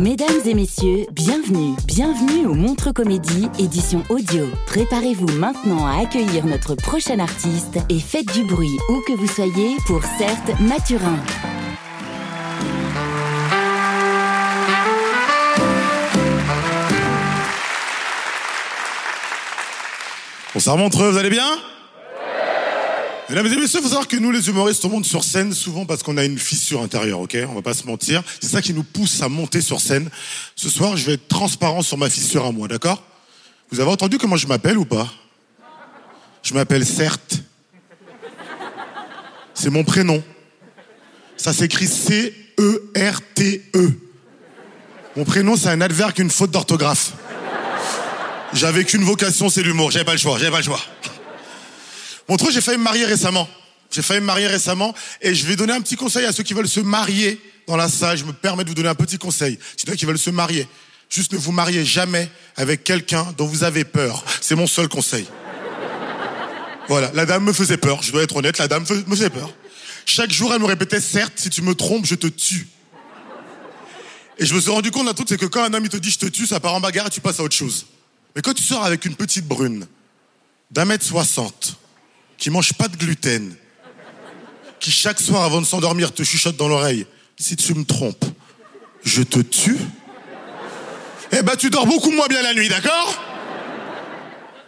Mesdames et messieurs, bienvenue, bienvenue au Montre Comédie, édition audio. Préparez-vous maintenant à accueillir notre prochain artiste et faites du bruit où que vous soyez pour Certes Mathurin. Bonsoir Montreux, vous allez bien? Mesdames et messieurs, il faut savoir que nous, les humoristes, on monte sur scène souvent parce qu'on a une fissure intérieure, ok On va pas se mentir. C'est ça qui nous pousse à monter sur scène. Ce soir, je vais être transparent sur ma fissure à moi, d'accord Vous avez entendu comment je m'appelle ou pas Je m'appelle Certes. C'est mon prénom. Ça s'écrit C-E-R-T-E. Mon prénom, c'est un adverbe qu'une faute d'orthographe. J'avais qu'une vocation, c'est l'humour. J'avais pas le choix, j'avais pas le choix. Montreux, j'ai failli me marier récemment. J'ai failli me marier récemment et je vais donner un petit conseil à ceux qui veulent se marier dans la salle. Je me permets de vous donner un petit conseil. C'est qui veulent se marier. Juste ne vous mariez jamais avec quelqu'un dont vous avez peur. C'est mon seul conseil. Voilà, la dame me faisait peur, je dois être honnête, la dame me faisait peur. Chaque jour, elle me répétait, certes, si tu me trompes, je te tue. Et je me suis rendu compte d'un truc, c'est que quand un homme il te dit je te tue, ça part en bagarre et tu passes à autre chose. Mais quand tu sors avec une petite brune d'un mètre soixante, qui mange pas de gluten, qui chaque soir avant de s'endormir te chuchote dans l'oreille, si tu me trompes, je te tue, eh ben tu dors beaucoup moins bien la nuit, d'accord?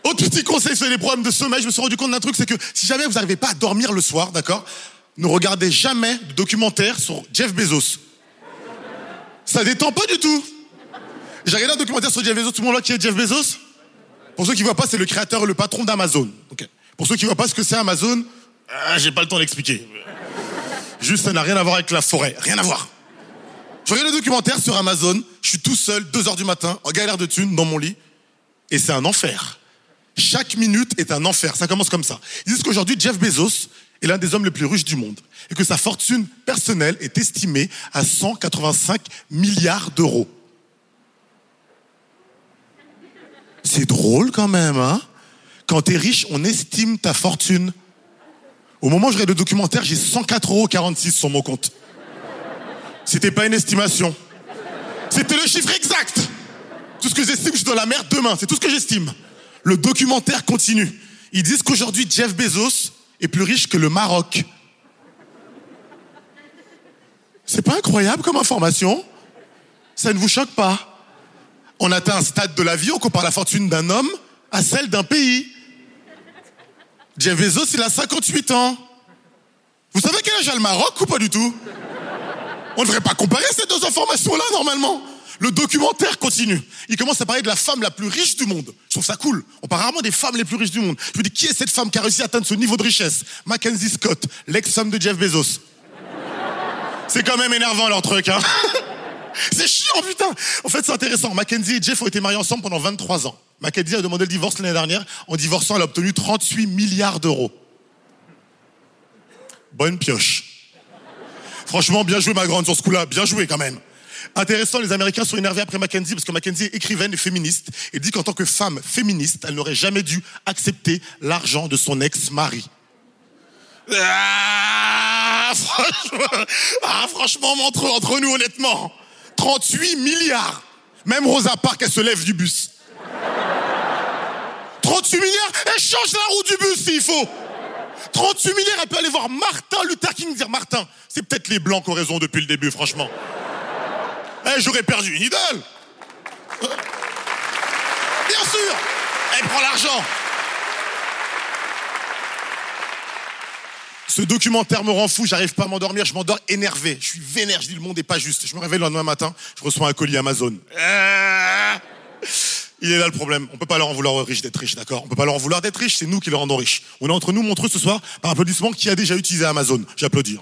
Autre petit conseil sur les problèmes de sommeil, je me suis rendu compte d'un truc, c'est que si jamais vous n'arrivez pas à dormir le soir, d'accord Ne regardez jamais de documentaire sur Jeff Bezos. Ça détend pas du tout. J'ai regardé un documentaire sur Jeff Bezos, tout le monde voit qui est Jeff Bezos? Pour ceux qui ne voient pas, c'est le créateur le patron d'Amazon. Ok. Pour ceux qui ne voient pas ce que c'est Amazon, ah, j'ai pas le temps d'expliquer. Juste, ça n'a rien à voir avec la forêt. Rien à voir. Je regarde le documentaire sur Amazon, je suis tout seul, 2 heures du matin, en galère de thunes, dans mon lit, et c'est un enfer. Chaque minute est un enfer. Ça commence comme ça. Ils disent qu'aujourd'hui, Jeff Bezos est l'un des hommes les plus riches du monde et que sa fortune personnelle est estimée à 185 milliards d'euros. C'est drôle quand même, hein? Quand t'es riche, on estime ta fortune. Au moment où je regarde le documentaire, j'ai 104,46 euros sur mon compte. C'était pas une estimation. C'était le chiffre exact. Tout ce que j'estime, je suis dans la merde demain. C'est tout ce que j'estime. Le documentaire continue. Ils disent qu'aujourd'hui, Jeff Bezos est plus riche que le Maroc. C'est pas incroyable comme information? Ça ne vous choque pas? On atteint un stade de la vie, on compare la fortune d'un homme à celle d'un pays. Jeff Bezos, il a 58 ans. Vous savez quel âge a le Maroc ou pas du tout? On ne devrait pas comparer ces deux informations-là, normalement. Le documentaire continue. Il commence à parler de la femme la plus riche du monde. Je trouve ça cool. On parle rarement des femmes les plus riches du monde. Je me dis, qui est cette femme qui a réussi à atteindre ce niveau de richesse? Mackenzie Scott, l'ex-femme de Jeff Bezos. C'est quand même énervant leur truc, hein C'est chiant, putain. En fait, c'est intéressant. Mackenzie et Jeff ont été mariés ensemble pendant 23 ans. Mackenzie a demandé le divorce l'année dernière. En divorçant, elle a obtenu 38 milliards d'euros. Bonne pioche. Franchement, bien joué, ma grande, sur ce coup-là. Bien joué, quand même. Intéressant, les Américains sont énervés après Mackenzie parce que Mackenzie écrivaine et féministe et dit qu'en tant que femme féministe, elle n'aurait jamais dû accepter l'argent de son ex-mari. Ah, franchement, ah, entre, entre nous, honnêtement. 38 milliards. Même Rosa Parks, elle se lève du bus. 38 milliards, elle change la roue du bus s'il faut. 38 milliards, elle peut aller voir Martin Luther King dire Martin, c'est peut-être les blancs qui ont raison depuis le début, franchement. Eh, j'aurais perdu une idole. Euh, Bien sûr, elle prend l'argent. Ce documentaire me rend fou, j'arrive pas à m'endormir, je m'endors énervé, je suis vénère, je dis le monde est pas juste. Je me réveille le lendemain matin, je reçois un colis Amazon. Ah Il est là le problème, on peut pas leur en vouloir aux riches d'être riches, d'accord? On peut pas leur en vouloir d'être riches, c'est nous qui leur rendons riches. On est entre nous montreux ce soir par applaudissement qui a déjà utilisé Amazon. J'applaudis.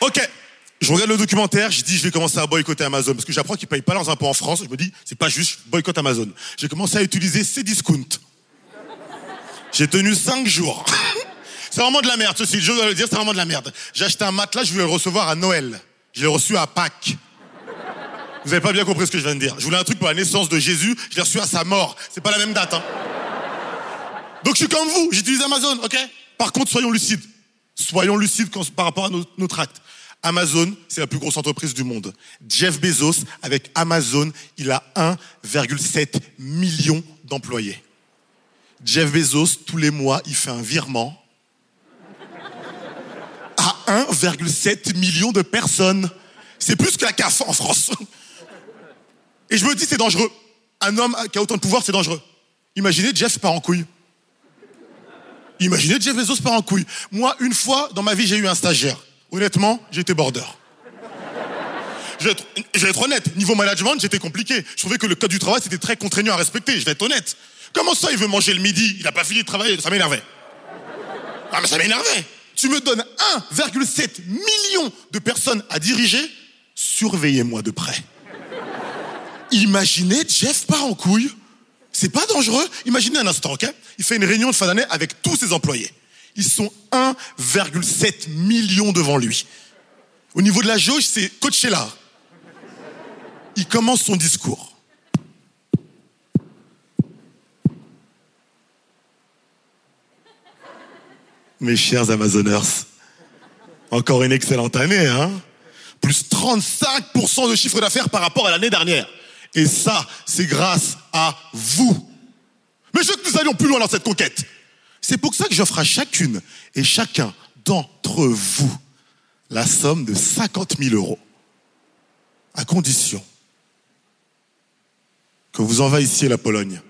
Ok, je regarde le documentaire, je dis je vais commencer à boycotter Amazon parce que j'apprends qu'ils payent pas leurs impôts en France. Je me dis c'est pas juste, je boycotte Amazon. J'ai commencé à utiliser Cdiscount. J'ai tenu cinq jours. c'est vraiment de la merde, ceci, je dois le dire, c'est vraiment de la merde. J'ai acheté un matelas, je voulais le recevoir à Noël. Je l'ai reçu à Pâques. Vous avez pas bien compris ce que je viens de dire. Je voulais un truc pour la naissance de Jésus, je l'ai reçu à sa mort. C'est pas la même date, hein. Donc je suis comme vous, j'utilise Amazon, ok? Par contre, soyons lucides. Soyons lucides par rapport à notre acte. Amazon, c'est la plus grosse entreprise du monde. Jeff Bezos, avec Amazon, il a 1,7 million d'employés. Jeff Bezos, tous les mois, il fait un virement à 1,7 million de personnes. C'est plus que la CAF en France. Et je me dis, c'est dangereux. Un homme qui a autant de pouvoir, c'est dangereux. Imaginez Jeff part en couille. Imaginez Jeff Bezos part en couille. Moi, une fois dans ma vie, j'ai eu un stagiaire. Honnêtement, j'étais border. Je vais, être, je vais être honnête, niveau management, j'étais compliqué. Je trouvais que le code du travail, c'était très contraignant à respecter. Je vais être honnête. Comment ça, il veut manger le midi? Il n'a pas fini de travailler. Ça m'énervait. Ah, mais ça m'énervait. Tu me donnes 1,7 million de personnes à diriger. Surveillez-moi de près. Imaginez Jeff part en couille. C'est pas dangereux. Imaginez un instant, ok? Il fait une réunion de fin d'année avec tous ses employés. Ils sont 1,7 million devant lui. Au niveau de la jauge, c'est Coachella. Il commence son discours. Mes chers Amazoners, encore une excellente année, hein? Plus 35% de chiffre d'affaires par rapport à l'année dernière. Et ça, c'est grâce à vous. Mais je veux que nous allions plus loin dans cette conquête. C'est pour ça que j'offre à chacune et chacun d'entre vous la somme de 50 000 euros. À condition que vous envahissiez la Pologne.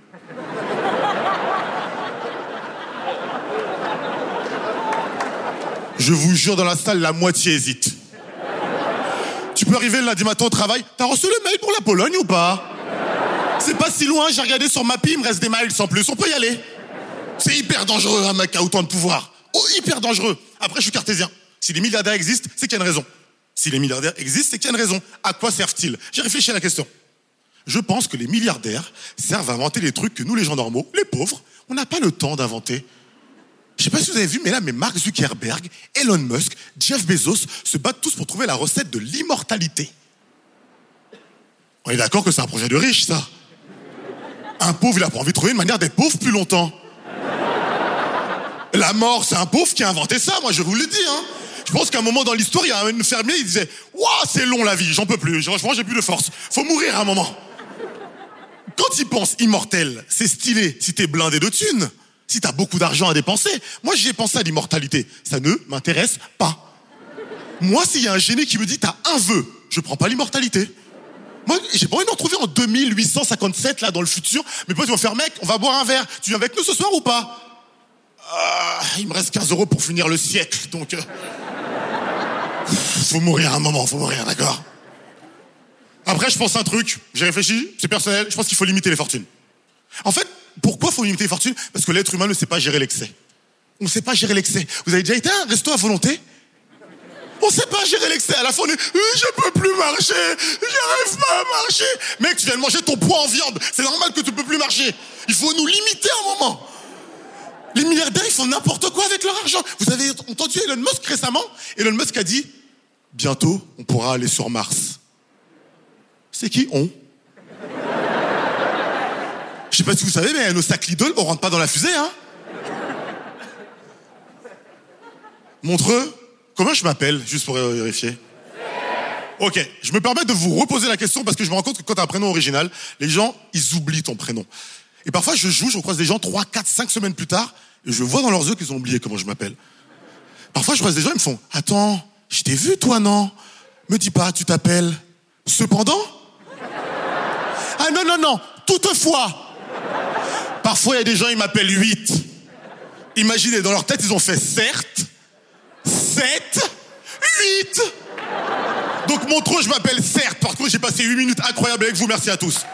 Je vous jure, dans la salle, la moitié hésite. Peux arriver lundi matin au travail. T'as reçu le mail pour la Pologne ou pas? C'est pas si loin, j'ai regardé sur ma pile, il me reste des mails sans plus. On peut y aller. C'est hyper dangereux, un mec qui a autant de pouvoir. Oh, hyper dangereux. Après, je suis cartésien. Si les milliardaires existent, c'est qu'il y a une raison. Si les milliardaires existent, c'est qu'il y a une raison. À quoi servent-ils? J'ai réfléchi à la question. Je pense que les milliardaires servent à inventer les trucs que nous, les gens normaux, les pauvres, on n'a pas le temps d'inventer. Je sais pas si vous avez vu, mais là, mais Mark Zuckerberg, Elon Musk, Jeff Bezos se battent tous pour trouver la recette de l'immortalité. On est d'accord que c'est un projet de riche, ça. Un pauvre, il a pas envie de trouver une manière d'être pauvre plus longtemps. La mort, c'est un pauvre qui a inventé ça, moi je vous le dis. Hein. Je pense qu'à un moment dans l'histoire, il y a un fermier, il disait Waouh, c'est long la vie, j'en peux plus, franchement, j'ai plus de force. Faut mourir à un moment. Quand il pense immortel, c'est stylé si t'es blindé de thunes si tu beaucoup d'argent à dépenser. Moi, j'ai pensé à l'immortalité. Ça ne m'intéresse pas. Moi, s'il y a un génie qui me dit, t'as un vœu, je prends pas l'immortalité. Moi, j'ai pas envie d'en trouver en 2857, là, dans le futur. Mais toi, tu vas faire, mec, on va boire un verre. Tu viens avec nous ce soir ou pas? Ah, Il me reste 15 euros pour finir le siècle, donc... Euh... Faut mourir un moment, faut mourir, d'accord? Après, je pense un truc. J'ai réfléchi, c'est personnel. Je pense qu'il faut limiter les fortunes. En fait, pourquoi faut limiter les fortunes Parce que l'être humain ne sait pas gérer l'excès. On ne sait pas gérer l'excès. Vous avez déjà été à un resto à volonté on ne sait pas gérer l'excès. À la fin, on est, euh, je peux plus marcher, j'arrive pas à marcher. Mec, tu viens de manger ton poids en viande. C'est normal que tu peux plus marcher. Il faut nous limiter un moment. Les milliardaires, ils font n'importe quoi avec leur argent. Vous avez entendu Elon Musk récemment Elon Musk a dit, bientôt, on pourra aller sur Mars. C'est qui on je sais pas si vous savez, mais nos sacs Lidl, on rentre pas dans la fusée, hein Montreux, comment je m'appelle, juste pour vérifier? Ok, je me permets de vous reposer la question parce que je me rends compte que quand tu as un prénom original, les gens, ils oublient ton prénom. Et parfois, je joue, je croise des gens 3, 4, 5 semaines plus tard, et je vois dans leurs yeux qu'ils ont oublié comment je m'appelle. Parfois, je croise des gens, ils me font Attends, je t'ai vu, toi, non? Me dis pas, tu t'appelles. Cependant Ah non, non, non, toutefois Parfois, il y a des gens, ils m'appellent 8. Imaginez, dans leur tête, ils ont fait certes, 7, 8. Donc, Montreux, je m'appelle certes. Par contre, j'ai passé 8 minutes incroyables avec vous. Merci à tous.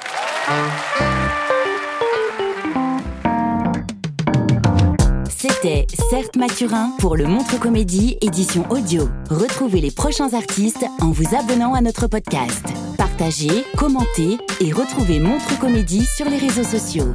C'était Certes Mathurin pour le Montre Comédie édition audio. Retrouvez les prochains artistes en vous abonnant à notre podcast. Partagez, commentez et retrouvez Montre Comédie sur les réseaux sociaux.